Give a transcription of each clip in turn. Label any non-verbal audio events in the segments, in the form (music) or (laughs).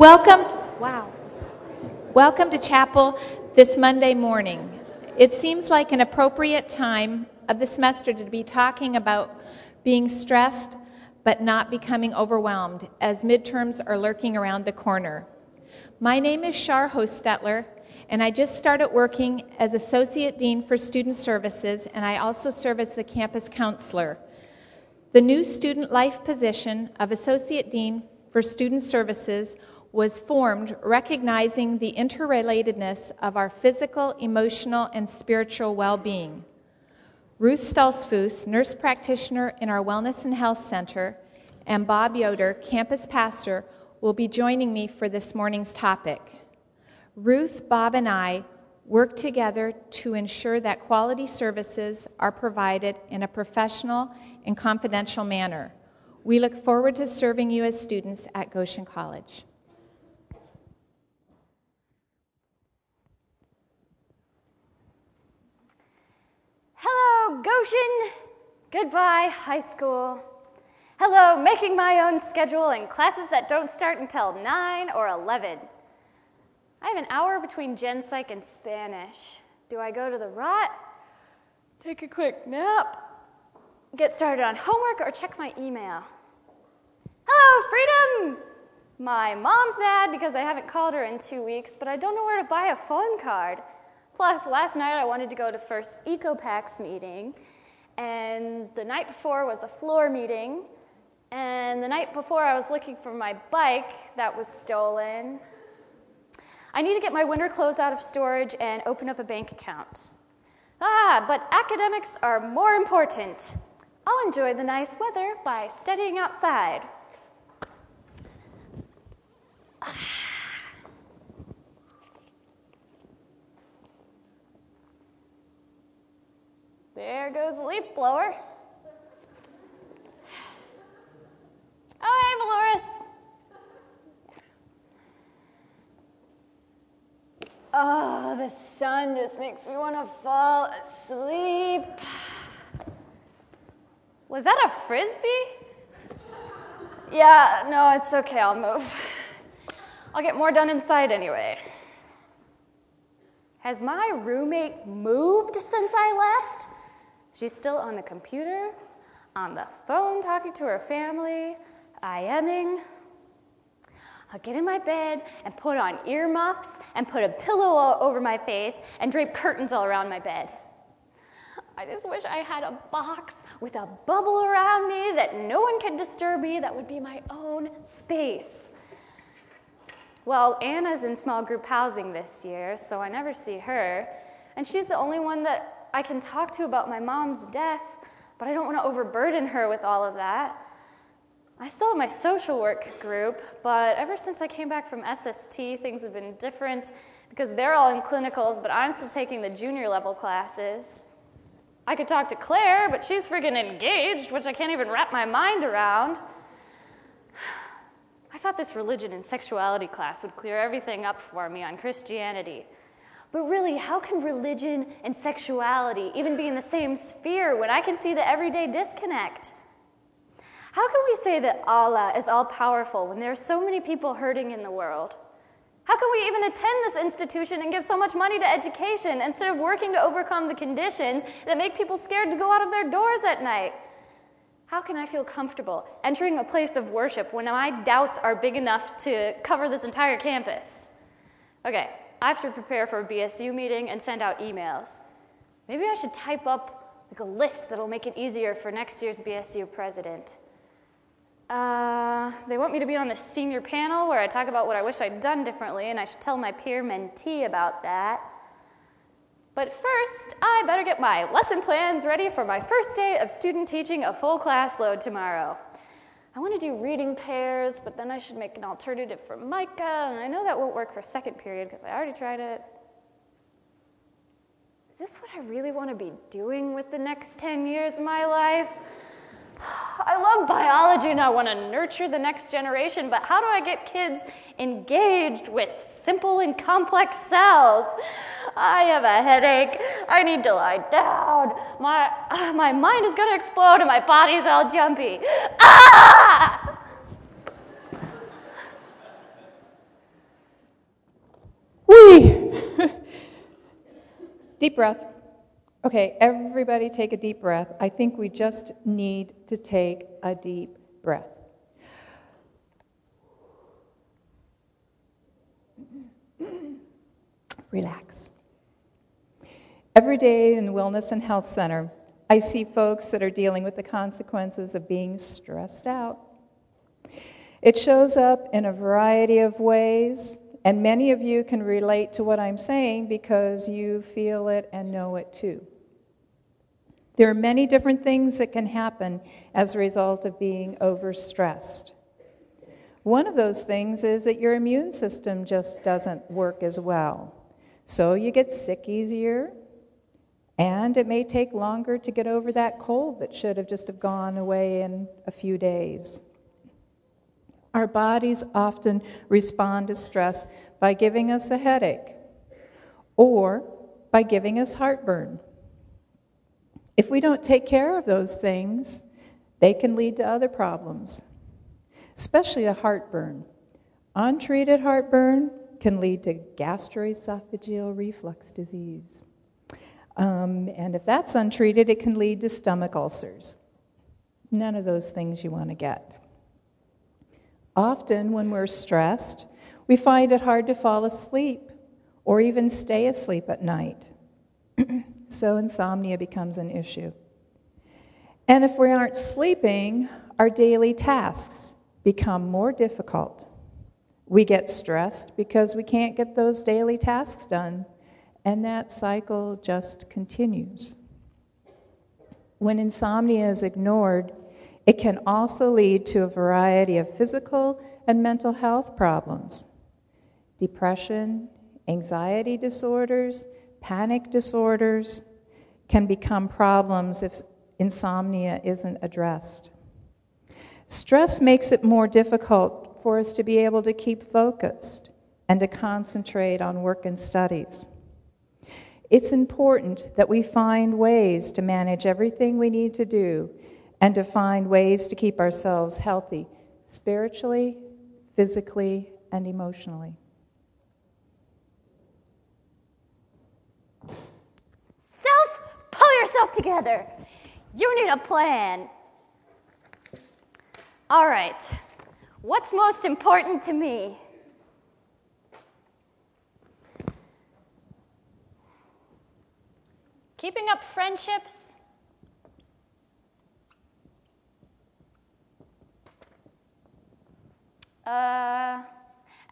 Welcome, wow. Welcome to chapel this Monday morning. It seems like an appropriate time of the semester to be talking about being stressed but not becoming overwhelmed as midterms are lurking around the corner. My name is Char Hochstetler, and I just started working as Associate Dean for Student Services, and I also serve as the campus counselor. The new student life position of Associate Dean for Student Services was formed recognizing the interrelatedness of our physical, emotional, and spiritual well being. Ruth Stoltzfus, nurse practitioner in our Wellness and Health Center, and Bob Yoder, campus pastor, will be joining me for this morning's topic. Ruth, Bob, and I work together to ensure that quality services are provided in a professional and confidential manner. We look forward to serving you as students at Goshen College. Hello, Goshen. Goodbye, high school. Hello, making my own schedule and classes that don't start until 9 or 11. I have an hour between Gen Psych and Spanish. Do I go to the rot? Take a quick nap? Get started on homework or check my email? Hello, freedom! My mom's mad because I haven't called her in two weeks, but I don't know where to buy a phone card. Plus, last night I wanted to go to first EcoPax meeting, and the night before was a floor meeting, and the night before I was looking for my bike that was stolen. I need to get my winter clothes out of storage and open up a bank account. Ah, but academics are more important. I'll enjoy the nice weather by studying outside. Ah. There goes the leaf blower. Oh, hey, Valoris. Oh, the sun just makes me want to fall asleep. Was that a frisbee? Yeah, no, it's okay, I'll move. I'll get more done inside anyway. Has my roommate moved since I left? She's still on the computer, on the phone talking to her family, IMing. I'll get in my bed and put on earmuffs and put a pillow over my face and drape curtains all around my bed. I just wish I had a box with a bubble around me that no one could disturb me, that would be my own space. Well, Anna's in small group housing this year, so I never see her, and she's the only one that I can talk to about my mom's death, but I don't want to overburden her with all of that. I still have my social work group, but ever since I came back from SST, things have been different because they're all in clinicals, but I'm still taking the junior level classes. I could talk to Claire, but she's freaking engaged, which I can't even wrap my mind around. (sighs) I thought this religion and sexuality class would clear everything up for me on Christianity. But really, how can religion and sexuality even be in the same sphere when I can see the everyday disconnect? How can we say that Allah is all powerful when there are so many people hurting in the world? How can we even attend this institution and give so much money to education instead of working to overcome the conditions that make people scared to go out of their doors at night? How can I feel comfortable entering a place of worship when my doubts are big enough to cover this entire campus? Okay, I have to prepare for a BSU meeting and send out emails. Maybe I should type up like a list that'll make it easier for next year's BSU president. Uh, they want me to be on the senior panel where I talk about what I wish I'd done differently, and I should tell my peer mentee about that. But first, I better get my lesson plans ready for my first day of student teaching a full class load tomorrow. I want to do reading pairs, but then I should make an alternative for Micah, and I know that won't work for second period because I already tried it. Is this what I really want to be doing with the next 10 years of my life? (sighs) I love biology and I want to nurture the next generation, but how do I get kids engaged with simple and complex cells? I have a headache. I need to lie down. My, uh, (sighs) my mind is going to explode and my body's all jumpy. Ah! Deep breath. Okay, everybody take a deep breath. I think we just need to take a deep breath. (clears throat) Relax. Every day in the Wellness and Health Center, I see folks that are dealing with the consequences of being stressed out. It shows up in a variety of ways, and many of you can relate to what I'm saying because you feel it and know it too. There are many different things that can happen as a result of being overstressed. One of those things is that your immune system just doesn't work as well. So you get sick easier, and it may take longer to get over that cold that should have just have gone away in a few days. Our bodies often respond to stress by giving us a headache or by giving us heartburn. If we don't take care of those things, they can lead to other problems, especially the heartburn. Untreated heartburn can lead to gastroesophageal reflux disease. Um, and if that's untreated, it can lead to stomach ulcers. None of those things you want to get. Often, when we're stressed, we find it hard to fall asleep or even stay asleep at night. (clears throat) so, insomnia becomes an issue. And if we aren't sleeping, our daily tasks become more difficult. We get stressed because we can't get those daily tasks done, and that cycle just continues. When insomnia is ignored, it can also lead to a variety of physical and mental health problems depression, anxiety disorders, panic disorders can become problems if insomnia isn't addressed. Stress makes it more difficult for us to be able to keep focused and to concentrate on work and studies. It's important that we find ways to manage everything we need to do and to find ways to keep ourselves healthy spiritually, physically, and emotionally. Self, pull yourself together. You need a plan. All right, what's most important to me? Keeping up friendships Uh,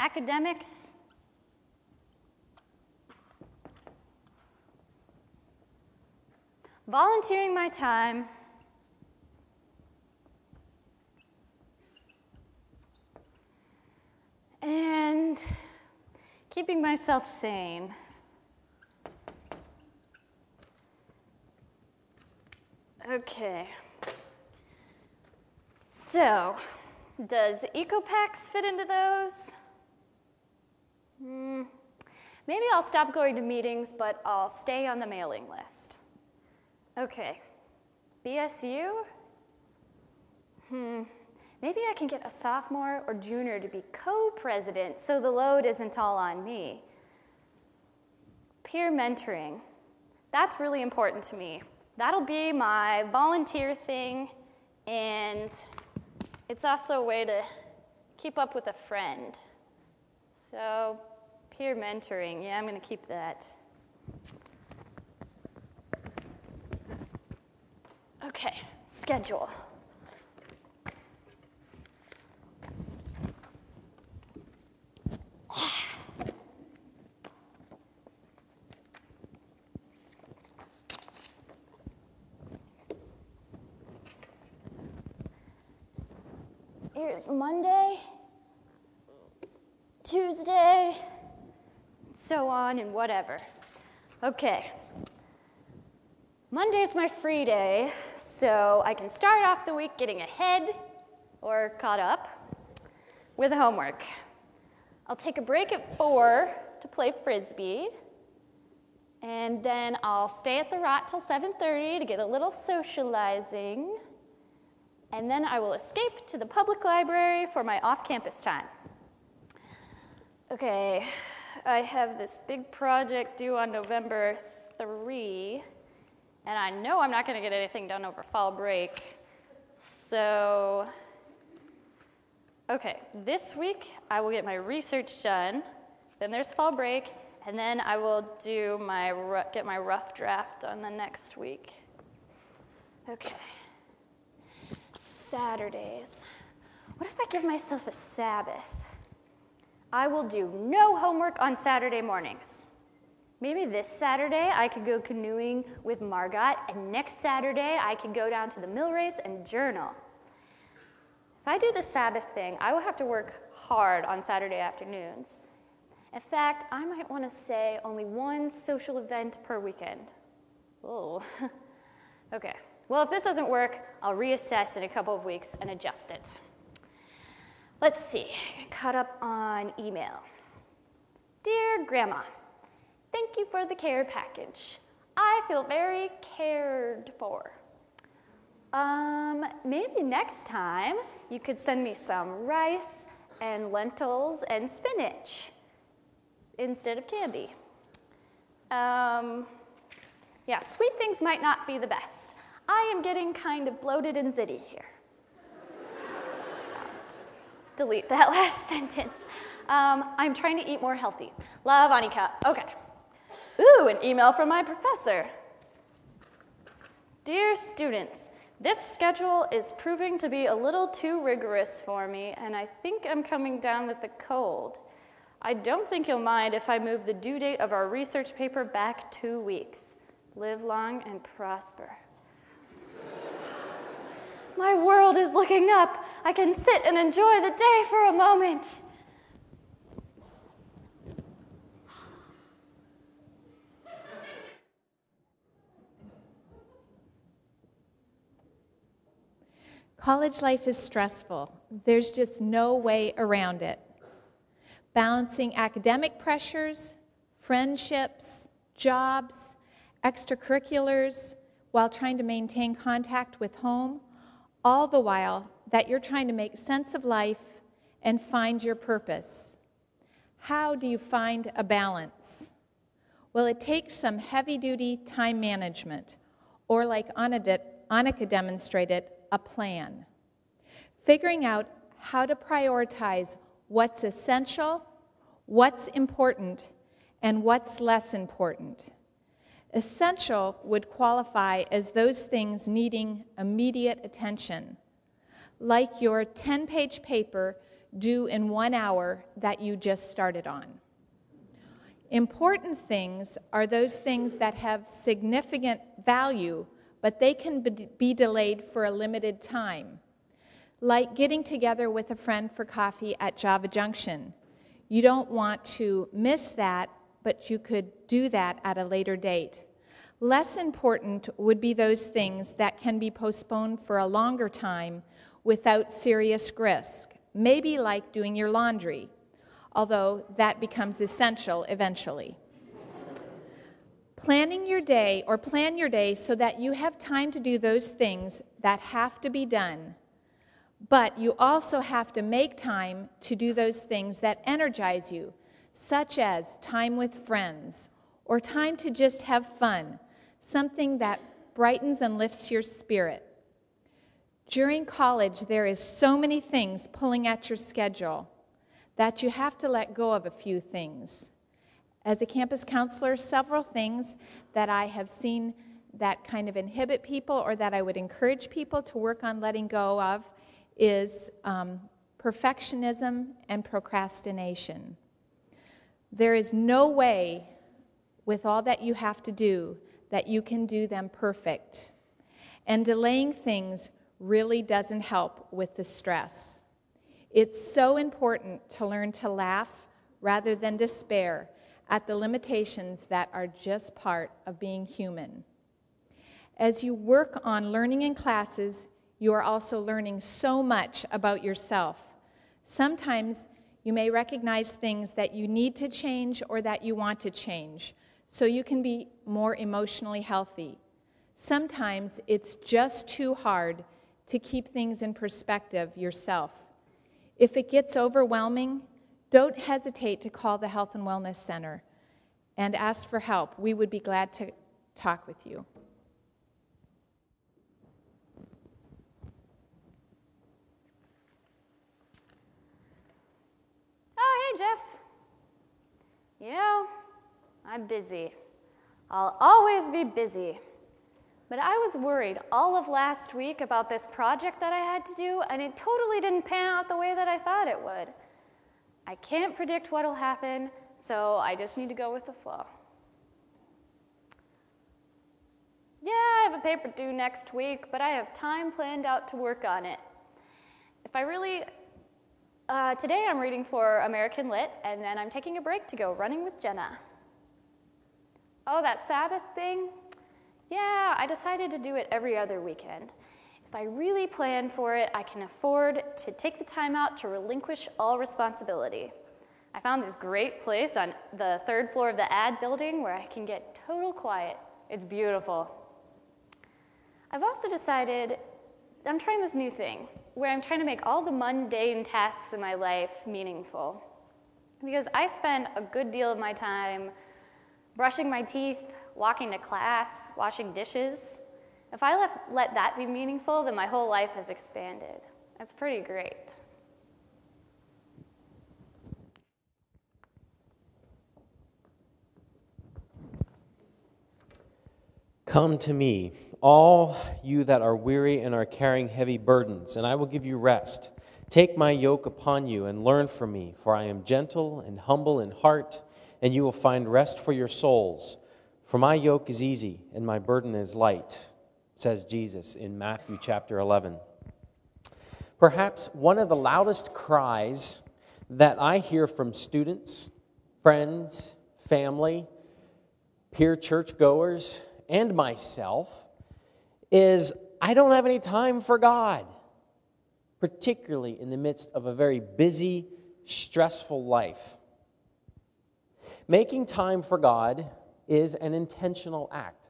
academics. Volunteering my time. And keeping myself sane. Okay. So, does EcoPax fit into those? Hmm. Maybe I'll stop going to meetings, but I'll stay on the mailing list. Okay. BSU? Hmm. Maybe I can get a sophomore or junior to be co president so the load isn't all on me. Peer mentoring. That's really important to me. That'll be my volunteer thing, and it's also a way to keep up with a friend. So, peer mentoring, yeah, I'm going to keep that. Okay, schedule. Ah. Here's Monday, Tuesday, so on and whatever. Okay. Monday's my free day, so I can start off the week getting ahead or caught up with homework. I'll take a break at 4 to play frisbee, and then I'll stay at the Rot till 7:30 to get a little socializing and then I will escape to the public library for my off campus time. Okay, I have this big project due on November 3, and I know I'm not going to get anything done over fall break. So, okay, this week I will get my research done. Then there's fall break, and then I will do my get my rough draft on the next week. Okay. Saturdays. What if I give myself a Sabbath? I will do no homework on Saturday mornings. Maybe this Saturday I could go canoeing with Margot, and next Saturday I could go down to the mill race and journal. If I do the Sabbath thing, I will have to work hard on Saturday afternoons. In fact, I might want to say only one social event per weekend. Oh, (laughs) okay. Well, if this doesn't work, I'll reassess in a couple of weeks and adjust it. Let's see, caught up on email. Dear Grandma, Thank you for the care package. I feel very cared for. Um, maybe next time you could send me some rice and lentils and spinach instead of candy. Um, yeah, sweet things might not be the best. I am getting kind of bloated and zitty here. Delete that (laughs) last sentence. Um, I'm trying to eat more healthy. Love, Anika. Okay. Ooh, an email from my professor. Dear students, this schedule is proving to be a little too rigorous for me, and I think I'm coming down with a cold. I don't think you'll mind if I move the due date of our research paper back two weeks. Live long and prosper. My world is looking up. I can sit and enjoy the day for a moment. College life is stressful. There's just no way around it. Balancing academic pressures, friendships, jobs, extracurriculars, while trying to maintain contact with home, all the while that you're trying to make sense of life and find your purpose. How do you find a balance? Well, it takes some heavy duty time management, or like Annika demonstrated, a plan. Figuring out how to prioritize what's essential, what's important, and what's less important. Essential would qualify as those things needing immediate attention, like your 10 page paper due in one hour that you just started on. Important things are those things that have significant value but they can be delayed for a limited time. Like getting together with a friend for coffee at Java Junction. You don't want to miss that, but you could do that at a later date. Less important would be those things that can be postponed for a longer time without serious risk, maybe like doing your laundry, although that becomes essential eventually. Planning your day or plan your day so that you have time to do those things that have to be done. But you also have to make time to do those things that energize you, such as time with friends or time to just have fun, something that brightens and lifts your spirit. During college, there is so many things pulling at your schedule that you have to let go of a few things. As a campus counselor, several things that I have seen that kind of inhibit people or that I would encourage people to work on letting go of is um, perfectionism and procrastination. There is no way, with all that you have to do, that you can do them perfect. And delaying things really doesn't help with the stress. It's so important to learn to laugh rather than despair at the limitations that are just part of being human. As you work on learning in classes, you are also learning so much about yourself. Sometimes you may recognize things that you need to change or that you want to change so you can be more emotionally healthy. Sometimes it's just too hard to keep things in perspective yourself. If it gets overwhelming, don't hesitate to call the Health and Wellness Center and ask for help. We would be glad to talk with you. Oh, hey, Jeff. You know, I'm busy. I'll always be busy. But I was worried all of last week about this project that I had to do, and it totally didn't pan out the way that I thought it would. I can't predict what'll happen, so I just need to go with the flow. Yeah, I have a paper due next week, but I have time planned out to work on it. If I really. Uh, today I'm reading for American Lit, and then I'm taking a break to go running with Jenna. Oh, that Sabbath thing? Yeah, I decided to do it every other weekend. If I really plan for it, I can afford to take the time out to relinquish all responsibility. I found this great place on the third floor of the ad building where I can get total quiet. It's beautiful. I've also decided I'm trying this new thing where I'm trying to make all the mundane tasks in my life meaningful. Because I spend a good deal of my time brushing my teeth, walking to class, washing dishes. If I left, let that be meaningful, then my whole life has expanded. That's pretty great. Come to me, all you that are weary and are carrying heavy burdens, and I will give you rest. Take my yoke upon you and learn from me, for I am gentle and humble in heart, and you will find rest for your souls. For my yoke is easy and my burden is light, says Jesus in Matthew chapter 11. Perhaps one of the loudest cries that I hear from students, friends, family, peer churchgoers, and myself is I don't have any time for God, particularly in the midst of a very busy, stressful life. Making time for God is an intentional act.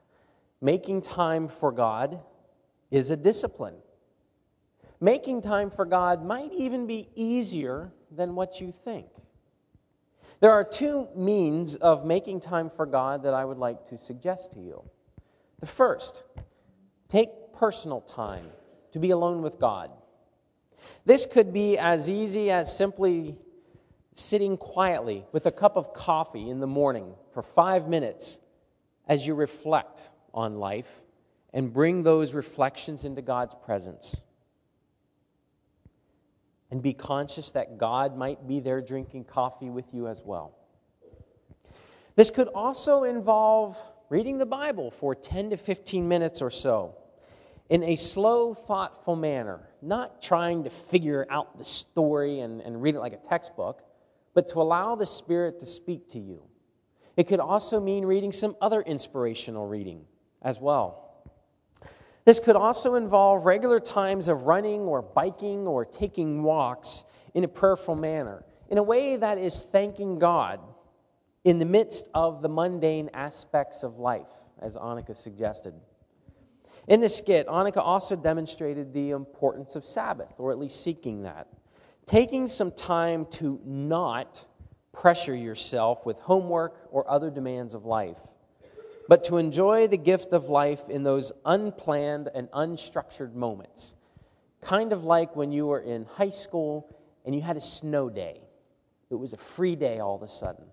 Making time for God is a discipline. Making time for God might even be easier than what you think. There are two means of making time for God that I would like to suggest to you. The first, take personal time to be alone with God. This could be as easy as simply sitting quietly with a cup of coffee in the morning for five minutes as you reflect on life and bring those reflections into God's presence. And be conscious that God might be there drinking coffee with you as well. This could also involve reading the Bible for 10 to 15 minutes or so in a slow, thoughtful manner, not trying to figure out the story and, and read it like a textbook, but to allow the Spirit to speak to you. It could also mean reading some other inspirational reading as well. This could also involve regular times of running or biking or taking walks in a prayerful manner, in a way that is thanking God in the midst of the mundane aspects of life, as Annika suggested. In the skit, Annika also demonstrated the importance of Sabbath, or at least seeking that. Taking some time to not pressure yourself with homework or other demands of life, but to enjoy the gift of life in those unplanned and unstructured moments. Kind of like when you were in high school and you had a snow day. It was a free day all of a sudden.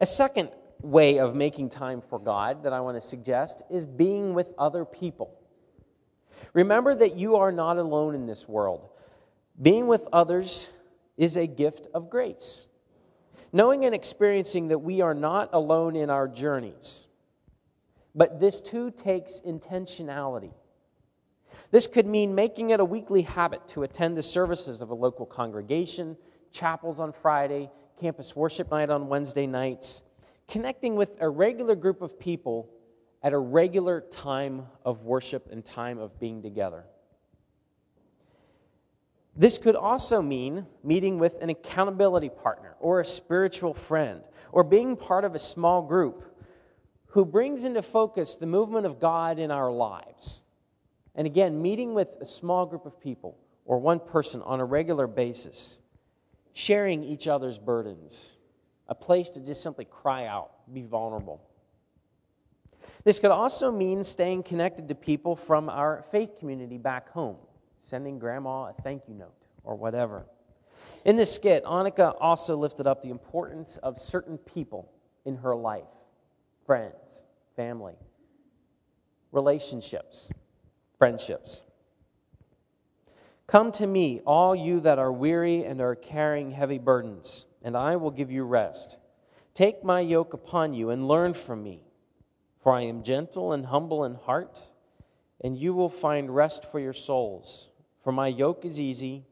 A second way of making time for God that I want to suggest is being with other people. Remember that you are not alone in this world. Being with others is a gift of grace. Knowing and experiencing that we are not alone in our journeys. But this too takes intentionality. This could mean making it a weekly habit to attend the services of a local congregation, chapels on Friday, campus worship night on Wednesday nights, connecting with a regular group of people at a regular time of worship and time of being together. This could also mean meeting with an accountability partner or a spiritual friend or being part of a small group who brings into focus the movement of God in our lives. And again, meeting with a small group of people or one person on a regular basis sharing each other's burdens, a place to just simply cry out, be vulnerable. This could also mean staying connected to people from our faith community back home, sending grandma a thank you note or whatever. In this skit, Annika also lifted up the importance of certain people in her life friends, family, relationships, friendships. Come to me, all you that are weary and are carrying heavy burdens, and I will give you rest. Take my yoke upon you and learn from me, for I am gentle and humble in heart, and you will find rest for your souls. For my yoke is easy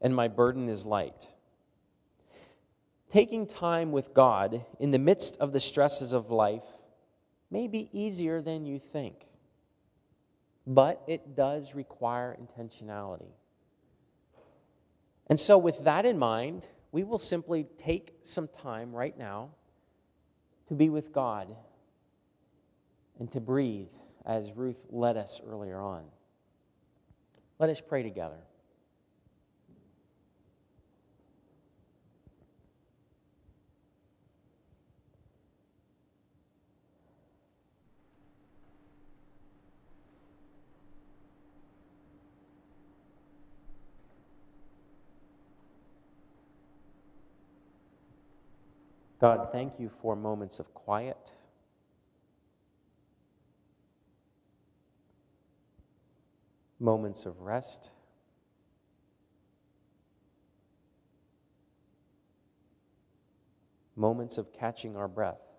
and my burden is light. Taking time with God in the midst of the stresses of life may be easier than you think, but it does require intentionality. And so, with that in mind, we will simply take some time right now to be with God and to breathe as Ruth led us earlier on. Let us pray together. God, thank you for moments of quiet. Moments of rest. Moments of catching our breath.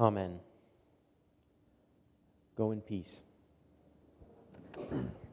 Amen. Go in peace. (clears throat)